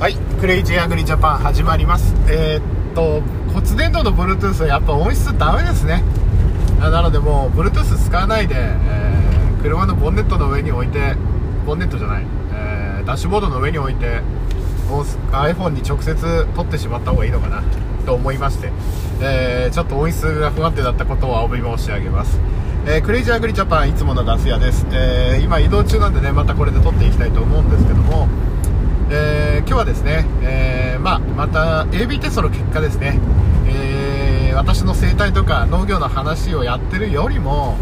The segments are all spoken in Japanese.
はい。クレイジーアグリジャパン始まります。えー、っと骨伝導の Bluetooth はやっぱ音質ダメですね。なのでもう Bluetooth 使わないで、えー車のボンネットの上に置いてボンネットじゃない、えーダッシュボードの上に置いて iPhone に直接撮ってしまった方がいいのかな。と思いまして、えーちょっと音質が不安定だったことをお詫び申し上げます。えークレイジーアグリジャパンいつものガス屋です、えー今移動中なんでねまたこれで撮っていきたいと思うんですけども、えー今日はですね、えーまあ、また AB テストの結果ですね、えー私の生態とか農業の話をやってるよりも、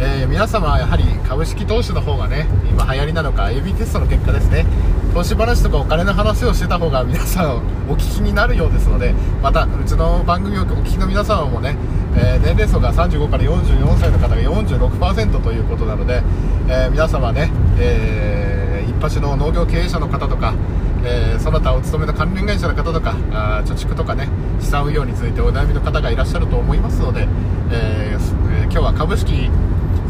え皆様はやはり株式投資の方がね今流行りなのか AB テストの結果ですね。投資話とかお金の話をしてた方が皆さんお聞きになるようですのでまたうちの番組をお聞きの皆様もね、えー年齢層が35から44歳の方が46%ということなので、え皆様ね、えー一発の農業経営者の方とか、えーその他お勤めの関連会社の方とかあ貯蓄とかね資産運用についてお悩みの方がいらっしゃると思いますので、えー今日は株式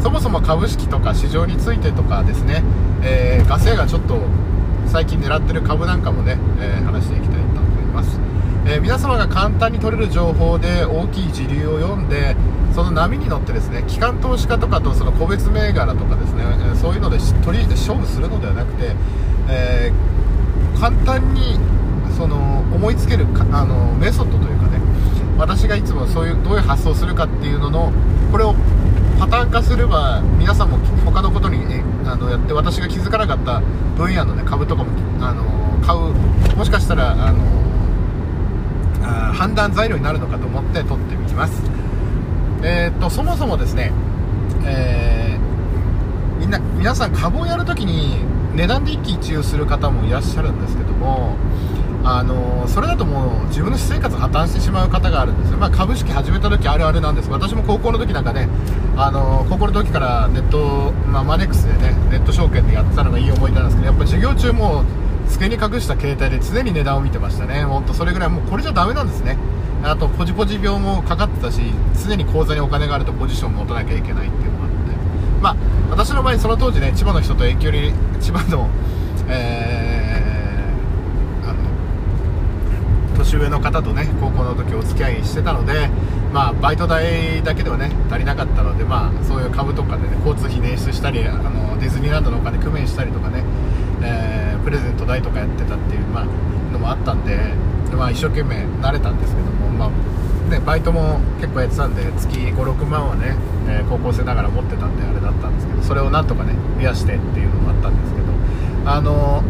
そもそも株式とか市場についてとかですね、えー、ガス屋がちょっと最近狙ってる株なんかもね、えー話していきたいと思います、えー皆様が簡単に取れる情報で大きい時流を読んでその波に乗ってですね機関投資家とかとその個別銘柄とかですね、そういうので取り入れて勝負するのではなくて、えー簡単にその思いつけるかあのメソッドというかね私がいつもそういうどういう発想をするかっていうののこれをパターン化すれば皆さんも他のことにえあのやって私が気づかなかった分野の、ね、株とかもあの買うもしかしたらあのあ判断材料になるのかと思って取ってみます。えーっとそもそもですね、えーみんな皆さん株をやるときに値段で一喜一憂する方もいらっしゃるんですけどもあのそれだともう自分の私生活破綻してしまう方があるんですよ、まあ、株式始めた時あるあるなんです。私も高校の時なんかねあの高校の時からネット、まあ、マネックスでねネット証券でやってたのがいい思い出なんですけどやっぱ授業中も机に隠した携帯で常に値段を見てましたね。本当それぐらいもうこれじゃダメなんですね。あとポジポジ病もかかってたし常に口座にお金があるとポジション持たなきゃいけないっていうのがあって。まあ私の場合その当時ね千葉の人と遠距離千葉のえーあの年上の方とね高校の時お付き合いしてたのでまあバイト代だけではね足りなかったのでまあそういう株とかでね交通費捻出したりあのディズニーランドのお金工面したりとかね、えープレゼント代とかやってたっていうまあのもあったんでまあ一生懸命慣れたんですけどもまあねバイトも結構やってたんで月56万はね、えー高校生ながら持ってたんであれだったんですけどそれをなんとかね増やしてっていうのもあったんですけどあの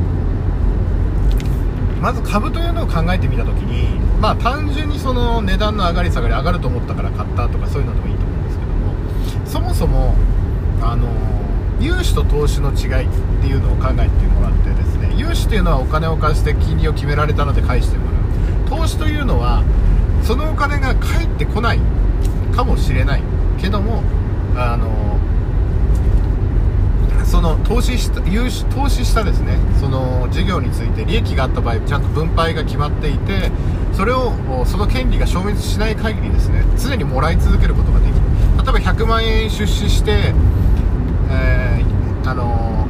まず株というのを考えてみたときに、まあ、単純にその値段の上がり下がり上がると思ったから買ったとかそういうのでもいいと思うんですけどもそもそもあの融資と投資の違いっていうのを考えてもらってですね融資っていうのはお金を貸して金利を決められたので返しても投資というのはそのお金が返ってこないかもしれない。けどもあのその投資した融資投資したですねその事業について利益があった場合ちゃんと分配が決まっていてそれをその権利が消滅しない限りですね常にもらい続けることができる。例えば100万円出資して、えーあの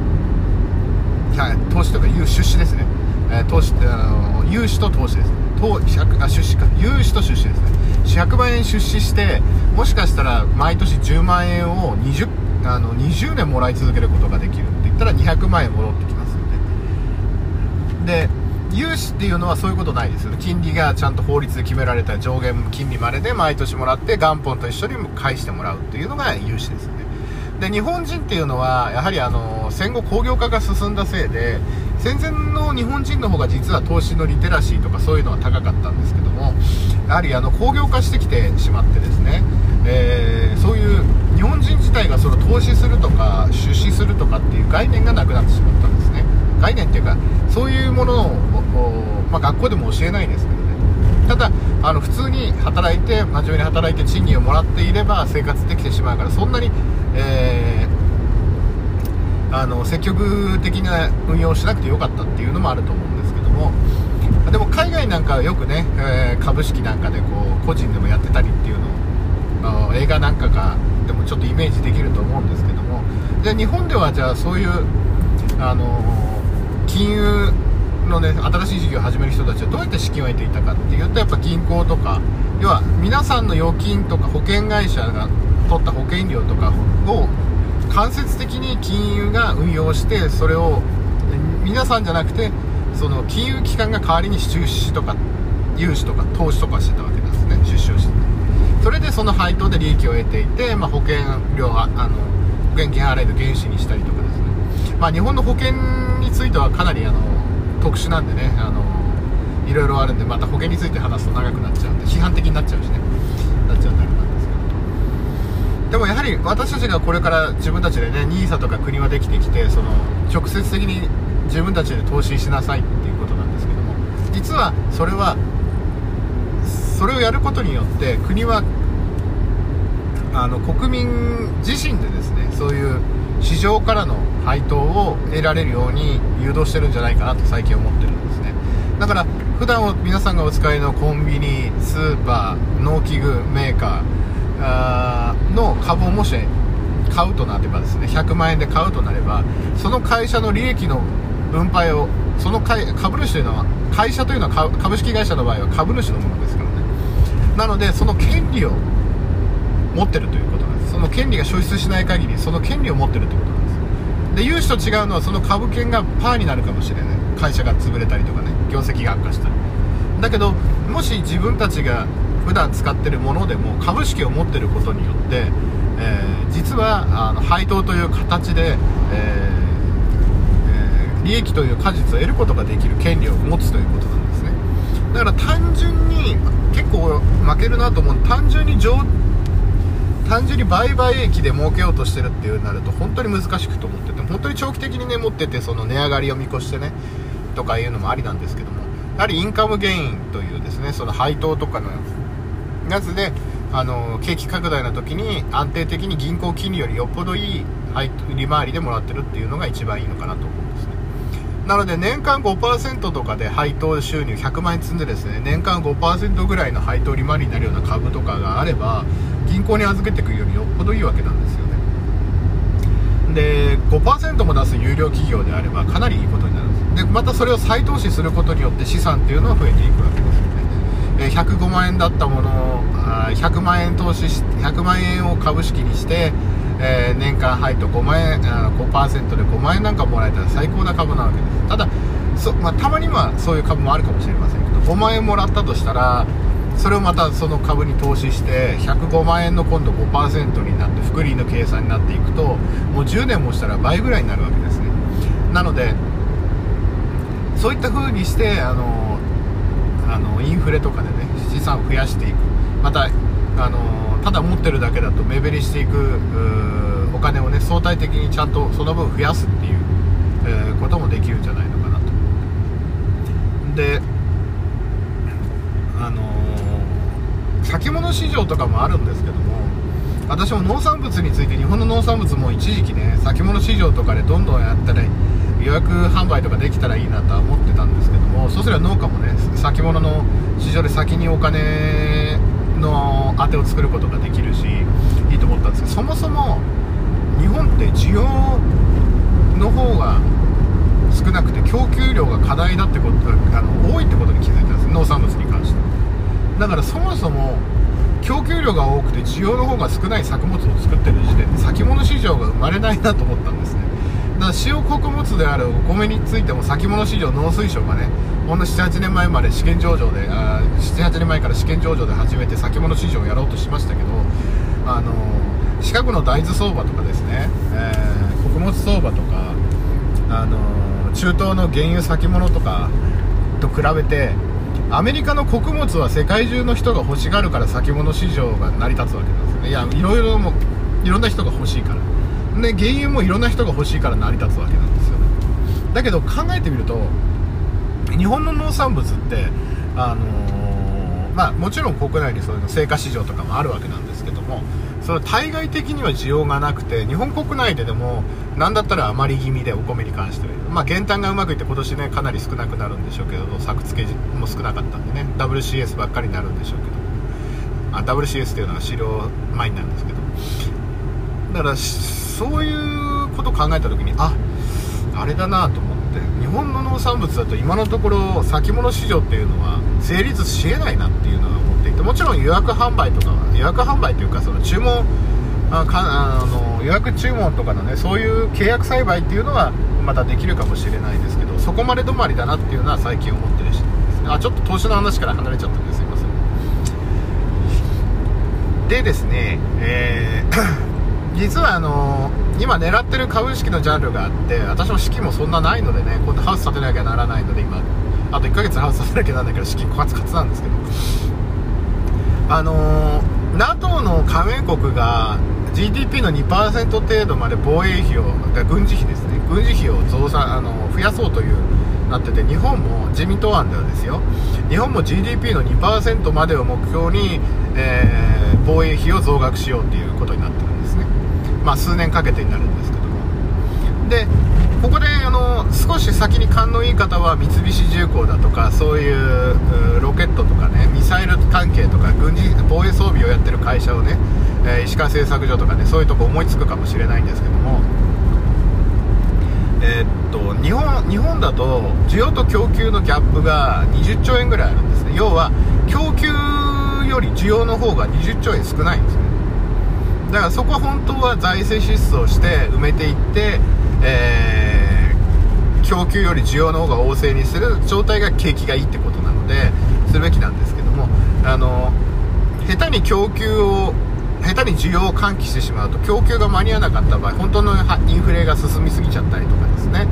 投資とか融出資ですね、えー投資ってあの融資と投資です投100あ出資か融資と出資ですね100万円出資してもしかしたら毎年10万円を20あの20年もらい続けることができるって言ったら200万円戻ってきますよねで融資っていうのはそういうことないです。よね金利がちゃんと法律で決められた上限金利までで毎年もらって元本と一緒に返してもらうっていうのが融資ですよね。で日本人っていうのはやはりあの戦後工業化が進んだせいで戦前の日本人の方が実は投資のリテラシーとかそういうのは高かったんですけどもやはりあの工業化してきてしまってですね、えーそういう日本人自体がその投資するとか出資するとかっていう概念がなくなってしまったんですね。概念っていうかそういうものを、まあ、学校でも教えないですけどね。ただあの普通に働いて真面目に働いて賃金をもらっていれば生活できてしまうからそんなに、えーあの積極的な運用をしなくてよかったっていうのもあると思うんですけどもでも海外なんかよくね、えー株式なんかでこう個人でもやってたりっていうのを映画なんかがでもちょっとイメージできると思うんですけどもじゃあ日本ではじゃあそういうあの金融のね新しい事業を始める人たちはどうやって資金を得ていたかっていうとやっぱ銀行とか要は皆さんの預金とか保険会社が取った保険料とかを間接的に金融が運用してそれを皆さんじゃなくてその金融機関が代わりに出資とか融資とか投資とかしてたわけですね。出資をしてそれでその配当で利益を得ていて、まあ、保険料はあの保険金払いの原資にしたりとかですね、まあ、日本の保険についてはかなりあの特殊なんでねあのいろいろあるんでまた保険について話すと長くなっちゃうんで批判的になっちゃうしねなっちゃうんであれなんですけどでもやはり私たちがこれから自分たちでね NISA とか国はできてきてその直接的に自分たちで投資しなさいっていうことなんですけども実はそれはそれをやることによって国はあの国民自身でですねそういう市場からの配当を得られるように誘導してるんじゃないかなと最近思ってるんですね。だから普段皆さんがお使いのコンビニスーパー農機具メーカーの株をもし買うとなればですね100万円で買うとなればその会社の利益の分配をその株主というのは会社というのは株式会社の場合は株主のものですからね。なのでその権利を持ってるということなんです。その権利が消失しない限りその権利を持ってるということなんです。で融資と違うのはその株券がパーになるかもしれない。会社が潰れたりとかね業績が悪化したり。だけどもし自分たちが普段使ってるものでも株式を持ってることによって、えー、実はあの配当という形で、えー利益という果実を得ることができる権利を持つということなんですね。だから単純に結構負けるなと思う単純に上単純に売買益で儲けようとしてるっていうなると本当に難しくと思ってて本当に長期的にね持っててその値上がりを見越してねとかいうのもありなんですけどもやはりインカムゲインというですねその配当とかのやつであの景気拡大の時に安定的に銀行金利よりよっぽどいい利回りでもらってるっていうのが一番いいのかなと思うんですね。なので年間5%とかで配当収入100万円積んでですね年間5%ぐらいの配当利回りになるような株とかがあれば銀行に預けていくよりよっぽどいいわけなんですよね。で5%も出す有料企業であればかなりいいことになるんです。でまたそれを再投資することによって資産っていうのは増えていくわけですよね。105万円だったものを100万円投資し100万円を株式にしてえー、年間配当5万円5%で5万円なんかもらえたら最高な株なわけです。ただそ、まあ、たまにはそういう株もあるかもしれませんけど5万円もらったとしたらそれをまたその株に投資して105万円の今度5%になって複利の計算になっていくともう10年もしたら倍ぐらいになるわけですね。なのでそういった風にしてあのあのインフレとかでね資産を増やしていく。またあのただ持ってるだけだと目減りしていくお金をね相対的にちゃんとその分増やすっていう、えー、こともできるんじゃないのかなと。であのー、先物市場とかもあるんですけども私も農産物について日本の農産物も一時期ね先物市場とかでどんどんやったら予約販売とかできたらいいなとは思ってたんですけどもそうすれば農家もね先物の市場で先にお金の当てを作ることができるしいいと思ったんですけどそもそも日本って需要の方が少なくて供給量が課題だってことあの多いってことに気づいたんです農産物に関してだからそもそも供給量が多くて需要の方が少ない作物を作ってる時点で先物市場が生まれないなと思ったんですね。だから主要穀物であるお米についても先物市場農水省がねほんの78年前まで試験上場で78年前から試験上場で始めて先物市場をやろうとしましたけどあの四国の大豆相場とかですね、えー、穀物相場とかあの中東の原油先物とかと比べてアメリカの穀物は世界中の人が欲しがるから先物市場が成り立つわけなんですよね。いやいろいろもいろんな人が欲しいから。で原油もいろんな人が欲しいから成り立つわけなんですよね。だけど考えてみると日本の農産物ってあのー、まあ、もちろん国内にそういうの成果市場とかもあるわけなんですけどもそれ対外的には需要がなくて日本国内ででも何だったら余り気味でお米に関しては、まあ、減碳がうまくいって今年ねかなり少なくなるんでしょうけど作付けも少なかったんでね WCS ばっかりになるんでしょうけど。あ WCS っていうのは飼料米なんですけど。だからそういうことを考えた時にああれだなと思って日本の農産物だと今のところ先物市場っていうのは成立しえないなっていうのは思っていてもちろん予約販売とかは予約販売というかその注文あかあの予約注文とかのねそういう契約栽培っていうのはまたできるかもしれないですけどそこまで止まりだなっていうのは最近思ってるしです。ねあちょっと投資の話から離れちゃったんですいません。でですねえー実はあのー、今狙ってる株式のジャンルがあって私も資金もそんなないのでね今度ハウス建てなきゃならないので今あと1ヶ月ハウス建てなきゃならないけど資金カツカツなんですけど。あのー、NATO の加盟国が GDP の2%程度まで防衛費を軍事費ですね。軍事費を増産あの増やそうというなってて日本も自民党案ではですよ。日本も GDP の2%までを目標に、えー、防衛費を増額しようということになってまあ数年かけてになるんですけども。でここであの少し先に勘のいい方は三菱重工だとかそういうロケットとかねミサイル関係とか軍事防衛装備をやってる会社をね、えー、石川製作所とかねそういうとこ思いつくかもしれないんですけども。えー、っと日本日本だと需要と供給のギャップが20兆円ぐらいあるんですね。要は供給より需要の方が20兆円少ないんですね。だからそこは本当は財政支出をして埋めていって、えー、供給より需要の方が旺盛にする状態が景気がいいってことなのでするべきなんですけどもあの下手に供給を下手に需要を喚起してしまうと供給が間に合わなかった場合本当のインフレが進みすぎちゃったりとかですね、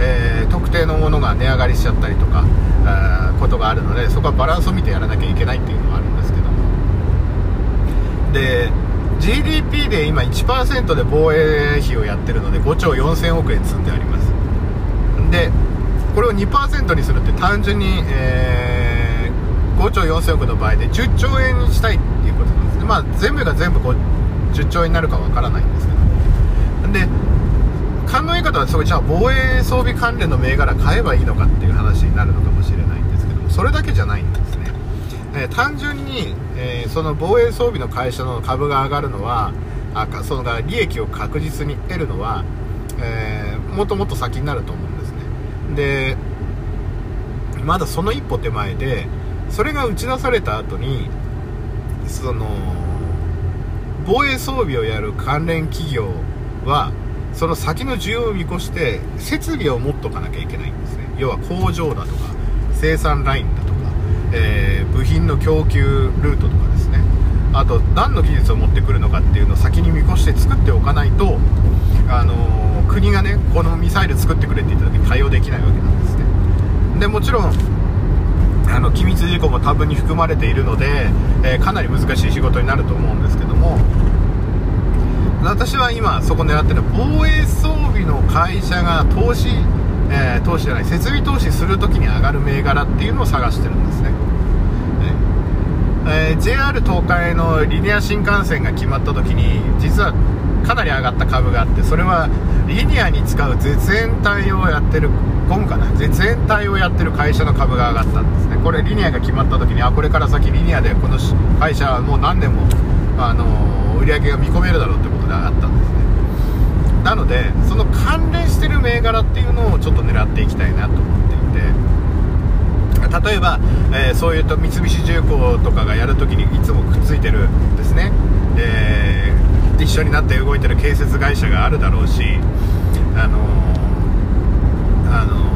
えー、特定のものが値上がりしちゃったりとかあことがあるのでそこはバランスを見てやらなきゃいけないっていうのはあるんですけども。で GDP で今1%で防衛費をやってるので5兆4000億円積んであります。でこれを2%にするって単純に、えー、5兆4000億の場合で10兆円にしたいっていうことなんですね。まあ全部が全部10兆円になるかわからないんですけど。で勘のいい方はそれじゃあ防衛装備関連の銘柄買えばいいのかっていう話になるのかもしれないんですけどもそれだけじゃないんです。えー、単純に、えー、その防衛装備の会社の株が上がるのはあその利益を確実に得るのは、えー、もっともっと先になると思うんですね。でまだその一歩手前でそれが打ち出された後にその防衛装備をやる関連企業はその先の需要を見越して設備を持っとかなきゃいけないんですね。要は工場だとか生産ラインだとか。えー、部品の供給ルートとかですね。あと何の技術を持ってくるのかっていうのを先に見越して作っておかないと、あのー、国がねこのミサイル作ってくれって言った時に対応できないわけなんですね。でもちろんあの機密事項も多分に含まれているので、えー、かなり難しい仕事になると思うんですけども。私は今そこ狙ってる防衛装備の会社が投資えー、投資じゃない設備投資するときに上がる銘柄っていうのを探してるんです、えー、JR 東海のリニア新幹線が決まったときに実はかなり上がった株があってそれはリニアに使う絶縁体をやってるゴムかな？絶縁体をやってる会社の株が上がったんですね。これリニアが決まった時にあこれから先リニアでこの会社はもう何年も、あのー、売り上げが見込めるだろうってことで上がったんですね。なのでその関連してる銘柄っていうのをちょっと狙っていきたいなと思っていて。例えば、えー、そういうと三菱重工とかがやるときにいつもくっついてるですね、えー、一緒になって動いてる建設会社があるだろうしあのー、あの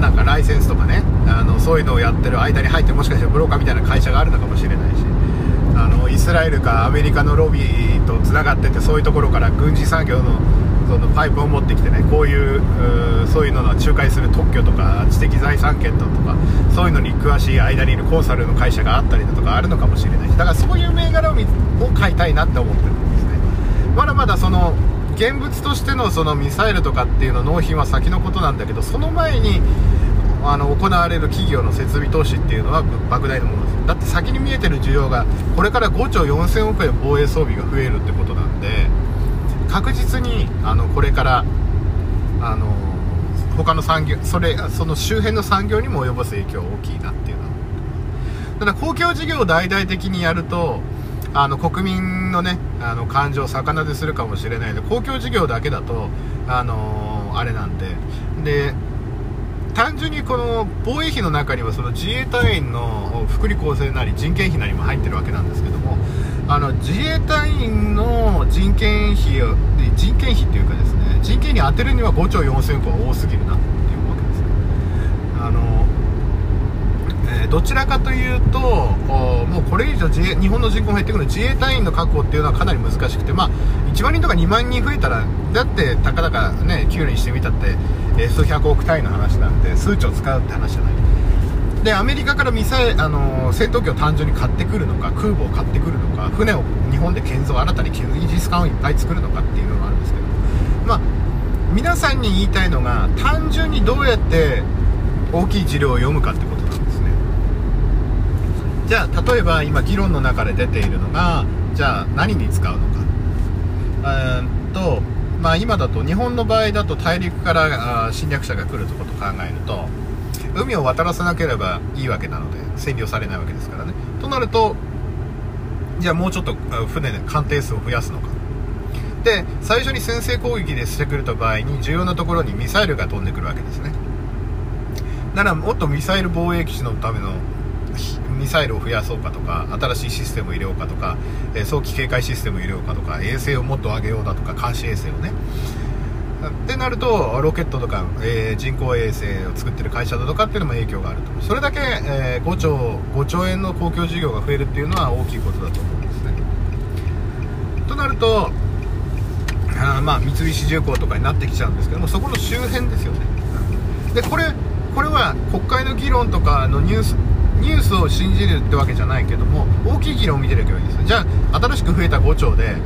なんかライセンスとかねあのそういうのをやってる間に入ってもしかしたらブローカーみたいな会社があるのかもしれないしあのイスラエルかアメリカのロビーとつながっててそういうところから軍事産業のそのパイプを持ってきてねこういうそういうのの仲介する特許とか知的財産権とかそういうのに詳しい間にいるコンサルの会社があったりだとかあるのかもしれないしだからそういう銘柄を買いたいなって思ってるんですね。まだまだその現物としてのそのミサイルとかっていうの納品は先のことなんだけどその前にあの行われる企業の設備投資っていうのは莫大なものです。だって先に見えてる需要がこれから5兆4000億円防衛装備が増えるってことなんで確実にあのこれからあの他の産業それその周辺の産業にも及ぼす影響大きいなっていうのはただ公共事業を大々的にやるとあの国民のねあの感情を逆なでするかもしれないので公共事業だけだとあのあれなんでで単純にこの防衛費の中にはその自衛隊員の福利厚生なり人件費なりも入ってるわけなんですけどもあの自衛隊員の人件費を人件費っていうかですね人件費当てるには5兆4000億は多すぎるなっていうわけですね。あの、えー、どちらかというともうこれ以上自衛日本の人口が減ってくる自衛隊員の確保っていうのはかなり難しくてまあ1万人とか2万人増えたらだってたかだかね給料にしてみたってえ数百億単位の話なんで数兆使うって話じゃない。でアメリカからミサイあの戦闘機を単純に買ってくるのか空母を買ってくるのか船を日本で建造新たにイージス艦をいっぱい作るのかっていうのがあるんですけどまあ皆さんに言いたいのが単純にどうやって大きい資料を読むかってことなんですね。じゃあ例えば今議論の中で出ているのがじゃあ何に使うのか。うんとまあ、今だと日本の場合だと大陸から侵略者が来るとことを考えると海を渡らせなければいいわけなので占領されないわけですからね。となるとじゃあもうちょっと船で艦艇数を増やすのか。で最初に先制攻撃でしてくれた場合に重要なところにミサイルが飛んでくるわけですね。だからもっとミサイル防衛基地のためのミサイルを増やそうかとか新しいシステムを入れようかとか、早期警戒システムを入れようかとか衛星をもっと上げようだとか監視衛星をね。ってなるとロケットとか、えー、人工衛星を作ってる会社だとかっていうのも影響があると。それだけ、えー、5兆5兆円の公共事業が増えるっていうのは大きいことだと思うんですね。となるとあまあ三菱重工とかになってきちゃうんですけどもそこの周辺ですよね。でこれこれは国会の議論とかのニュースニュースを信じるってわけじゃないけども大きい議論を見てるわけですじゃあ新しく増えた5兆で、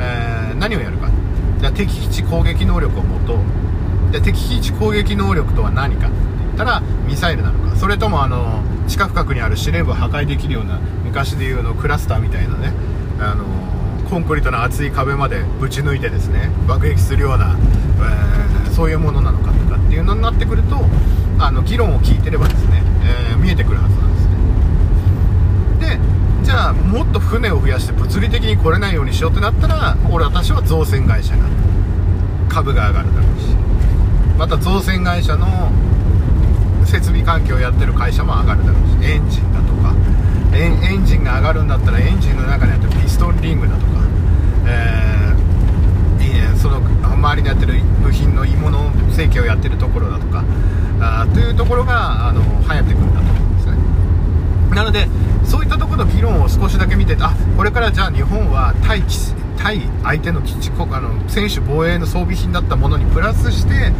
えー、何をやるか。じゃあ敵基地攻撃能力を持とう。じゃあ敵基地攻撃能力とは何かって言ったらミサイルなのか。それともあの地下深くにある司令部を破壊できるような昔でいうのクラスターみたいなねあのコンクリートの厚い壁までぶち抜いてですね爆撃するような、えー、そういうものなのかとかっていうのになってくるとあの議論を聞いてればですね、えー、見えてくるはずなんです。じゃあもっと船を増やして物理的に来れないようにしようってなったら俺私は造船会社が株が上がるだろうしまた造船会社の設備環境をやってる会社も上がるだろうしエンジンだとかエンジンが上がるんだったらエンジンの中にあってピストンリングだとか、えー、その周りにやってる部品の鋳物成形をやってるところだとかあというところがあの流行ってくるんだと思うんですね。なので少しだけ見てあこれからじゃあ日本は対対相手の基地あの選手防衛の装備品だったものにプラスして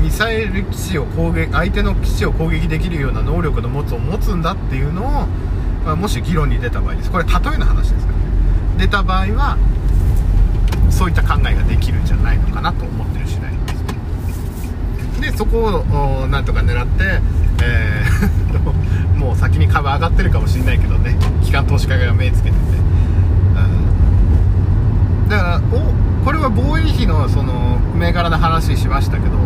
ミサイル基地を攻撃相手の基地を攻撃できるような能力の持つを持つんだっていうのを、まあ、もし議論に出た場合です。これ例えの話ですから。ね出た場合はそういった考えができるんじゃないのかなと思ってる次第です。でそこをなんとか狙って、えー、もう先に株上がってるかもしれないけどね。機関投資家が目つけてて、うん、だからおこれは防衛費のその銘柄の話しましたけど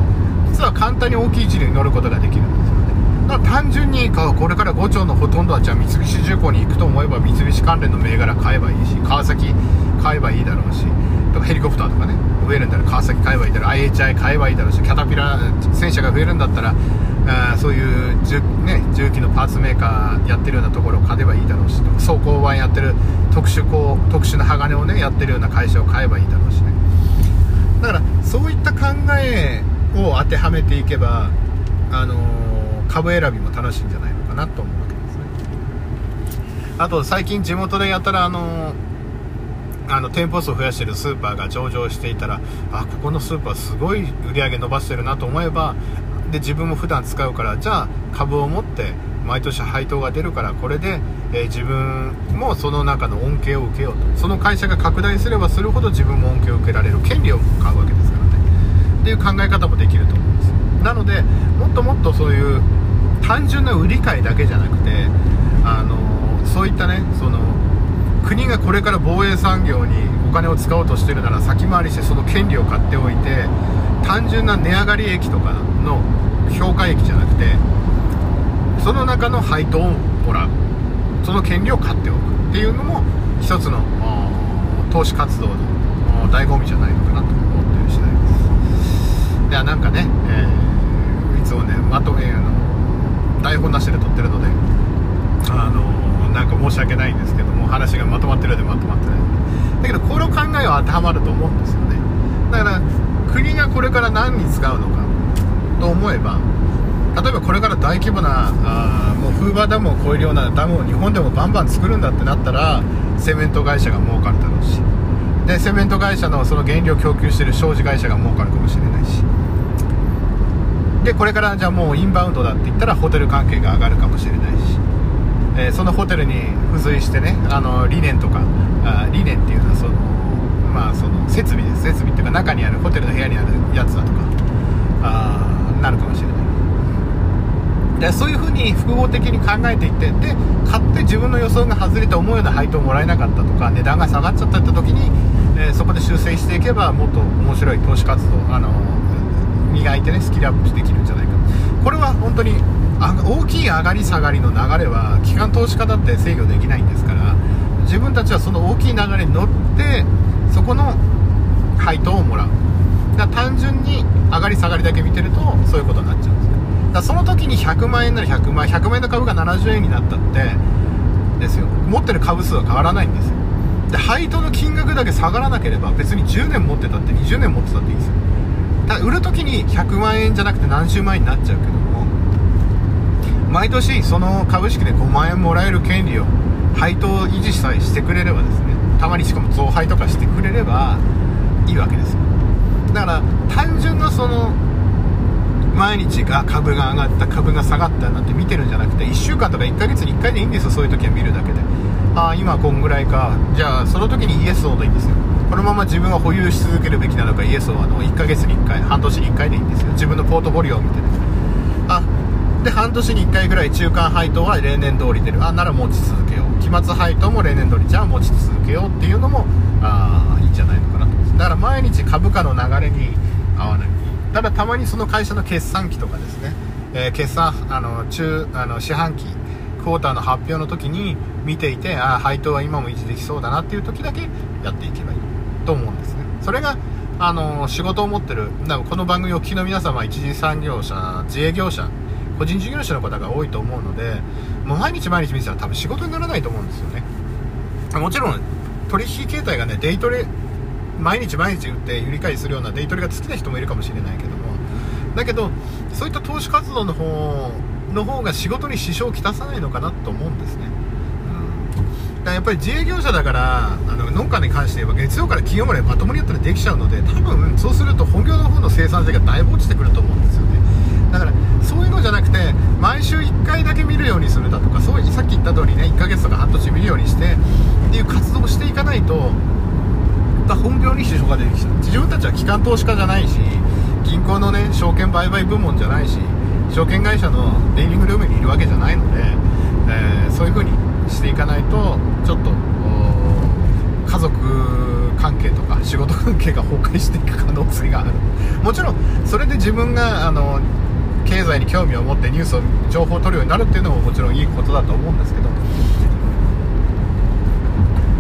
実は簡単に大きい事例に乗ることができるんですよね。だから単純にこれから5兆のほとんどはじゃあ三菱重工に行くと思えば三菱関連の銘柄買えばいいし川崎買えばいいだろうしとかヘリコプターとかね増えるんだら川崎買えばいいだろう IHI 買えばいいだろうしキャタピラ戦車が増えるんだったらあそういう重,、ね、重機のパーツメーカーやってるようなところを買えばいいだろうし走行板やってる特殊こう特殊な鋼をねやってるような会社を買えばいいだろうしね。だからそういった考えを当てはめていけば、あのー、株選びも楽しいんじゃないのかなと思うわけですね。あと最近地元でやったらあのーあの店舗数を増やしてるスーパーが上場していたらあここのスーパーすごい売り上げ伸ばしてるなと思えばで自分も普段使うからじゃあ株を持って毎年配当が出るからこれで、え、自分もその中の恩恵を受けようと。その会社が拡大すればするほど自分も恩恵を受けられる。権利を買うわけですからね。っていう考え方もできると思うんです。なのでもっともっとそういう単純な売り買いだけじゃなくてあのそういったねその国がこれから防衛産業にお金を使おうとしてるなら先回りしてその権利を買っておいて単純な値上がり益とかの評価益じゃなくてその中の配当をもらう。その権利を買っておくっていうのも一つの投資活動の醍醐味じゃないのかなと思ってる次第です。いやなんかね、えー、いつもねまとめあの台本なしで撮ってるのであのなんか申し訳ないんですけども話がまとまってるようでまとまってない。だけどこの考えは当てはまると思うんですよね。だから国がこれから何に使うのかと思えば例えばこれから大規模なあもうフーバーダムを超えるようなダムを日本でもバンバン作るんだってなったらセメント会社が儲かるだろうし。でセメント会社のその原料供給してる商事会社が儲かるかもしれないし。でこれからじゃあもうインバウンドだって言ったらホテル関係が上がるかもしれないし、えー、そのホテルに付随してねあの理念とかあ理念っていうのはそのまあその設備です。設備っていうか中にあるホテルの部屋にあるやつだとか。あなるかもしれない。でそういうふうに複合的に考えていってで買って自分の予想が外れて思うような配当をもらえなかったとか値段が下がっちゃったって時に、えー、そこで修正していけばもっと面白い投資活動、あのー、磨いてねスキルアップできるんじゃないか。これは本当に大きい上がり下がりの流れは機関投資家だって制御できないんですから自分たちはその大きい流れに乗ってそこの配当をもらう。がり下がりだけ見てるとそういうことになっちゃうんですだその時に100万円なら100万100万円の株が70円になったってですよ。持ってる株数は変わらないんですよ。で配当の金額だけ下がらなければ別に10年持ってたって20年持ってたっていいですよ。ただ売る時に100万円じゃなくて何十万円になっちゃうけども毎年その株式で5万円もらえる権利を配当を維持さえしてくれればですねたまにしかも増配とかしてくれればいいわけですよ。だから単純なその毎日が株が上がった株が下がったなんて見てるんじゃなくて1週間とか1ヶ月に1回でいいんですよそういう時は見るだけで。ああ今こんぐらいか。じゃあその時にイエスオーでいいんですよ。このまま自分は保有し続けるべきなのかイエスオーの1ヶ月に1回半年に1回でいいんですよ。自分のポートフォリオを見てね。あで半年に1回ぐらい中間配当は例年通り出る。あなら持ち続けよう。期末配当も例年通りじゃあ持ち続けようっていうのもあいいんじゃないのかな。だから毎日株価の流れに合わない。ただたまにその会社の決算期とかですね、えー、決算あの中あの四半期クォーターの発表の時に見ていてああ配当は今も維持できそうだなっていう時だけやっていけばいいと思うんですね。それがあの仕事を持ってるだこの番組を聞きの皆様一次産業者自営業者個人事業者の方が多いと思うのでもう毎日毎日見てたら多分仕事にならないと思うんですよね。もちろん取引形態がねデイトレ毎日毎日売って売り買いするようなデイトレが好きな人もいるかもしれないけども。だけどそういった投資活動の方の方が仕事に支障をきたさないのかなと思うんですね、うん、だからやっぱり自営業者だからあの農家に関して言えば月曜から金曜までまともにやったらできちゃうので多分そうすると本業の方の生産性がだいぶ落ちてくると思うんですよね。だからそういうのじゃなくて毎週1回だけ見るようにするだとかそうさっき言った通りね1ヶ月とか半年見るようにしてっていう活動をしていかないとった本業に支障が出てきた。自分たちは機関投資家じゃないし銀行のね証券売買部門じゃないし証券会社のデイリングルームにいるわけじゃないので、えー、そういう風にしていかないとちょっと家族関係とか仕事関係が崩壊していく可能性がある。もちろんそれで自分があの経済に興味を持ってニュースを情報を取るようになるっていうのももちろんいいことだと思うんですけど。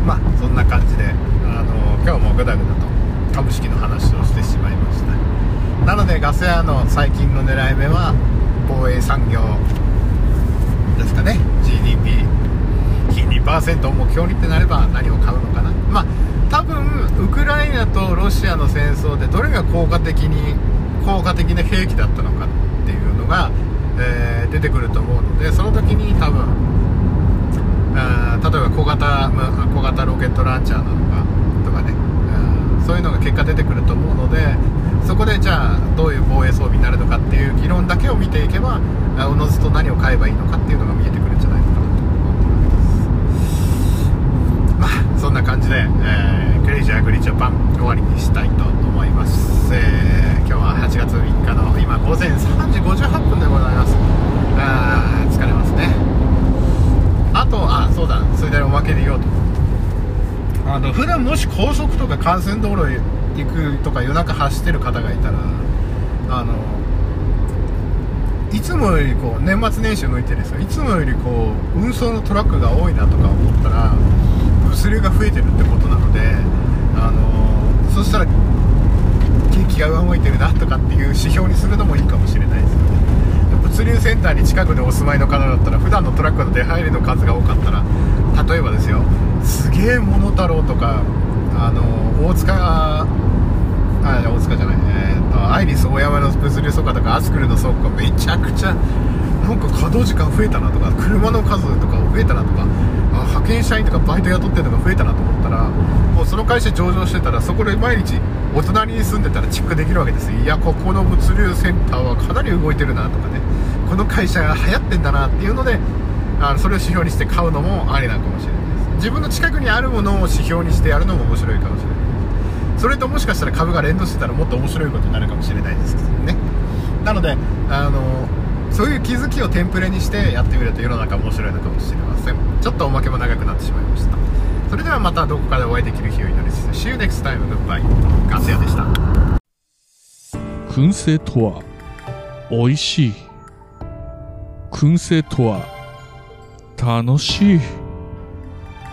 まあそんな感じで。今日もぐだぐだと株式の話をしてしまいました。なのでガス屋の最近の狙い目は防衛産業ですかね。GDP 比2%を目標にってなれば何を買うのかな。まあ多分ウクライナとロシアの戦争でどれが効果的に効果的な兵器だったのかっていうのが、えー、出てくると思うのでその時に多分あ例えば小型小型ロケットランチャーなのかそういうのが結果出てくると思うのでそこでじゃあどういう防衛装備になるのかっていう議論だけを見ていけばおのずと何を買えばいいのかっていうのが見えてくるんじゃないのかなと思います。まあそんな感じで、えー、クレイジーアグリジャパン終わりにしたいと思います、えー、今日は8月3日の今午前3時58分でございます。あ疲れますね。あとあそうだそれでおまけで言おうとあの普段もし高速とか幹線道路行くとか夜中走ってる方がいたらあのいつもよりこう年末年始を向いてですよ。いつもよりこう運送のトラックが多いなとか思ったら物流が増えてるってことなのであのそしたら結電気が上向いてるなとかっていう指標にするのもいいかもしれないですよね。物流センターに近くでお住まいの方だったら普段のトラックの出入りの数が多かったら例えばですよすげえ桃太郎とかあの大塚あ大塚じゃないえー、とアイリス大山の物流倉庫とかアスクルの倉庫めちゃくちゃなんか稼働時間増えたなとか車の数とか増えたなとかあ派遣社員とかバイト雇ってるのが増えたなと思ったらもうその会社上場してたらそこで毎日お隣に住んでたらチェックできるわけです。いやここの物流センターはかなり動いてるなとかね。この会社が流行ってんだなっていうのであのそれを指標にして買うのもありなのかもしれない。自分の近くにあるものを指標にしてやるのも面白いかもしれない。それともしかしたら株が連動してたらもっと面白いことになるかもしれないですけどね。なのであのそういう気づきをテンプレにしてやってみると世の中面白いのかもしれません。ちょっとおまけも長くなってしまいました。それではまたどこかでお会いできる日を祈りつつ See you next time goodbye ガスヤでした。燻製とは美味しい。燻製とは楽しい。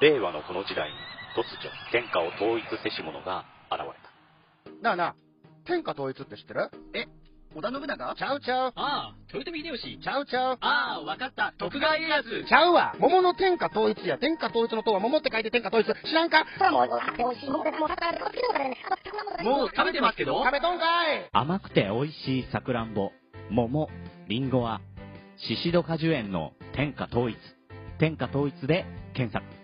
令和のこの時代に突如天下を統一せし者が現れた。なあなあ、天下統一って知ってる？え、織田信長？ちゃうちゃう。ああ、豊臣秀吉。ちゃうちゃう。ああ、わかった。徳川家康。ちゃうわ。桃の天下統一や。天下統一の塔は桃って書いて天下統一。知らんか？もう食べてますけど？食べとんかい甘くて美味しいさくらんぼ、桃、りんごは、シシド果樹園の天下統一。天下統一で検索。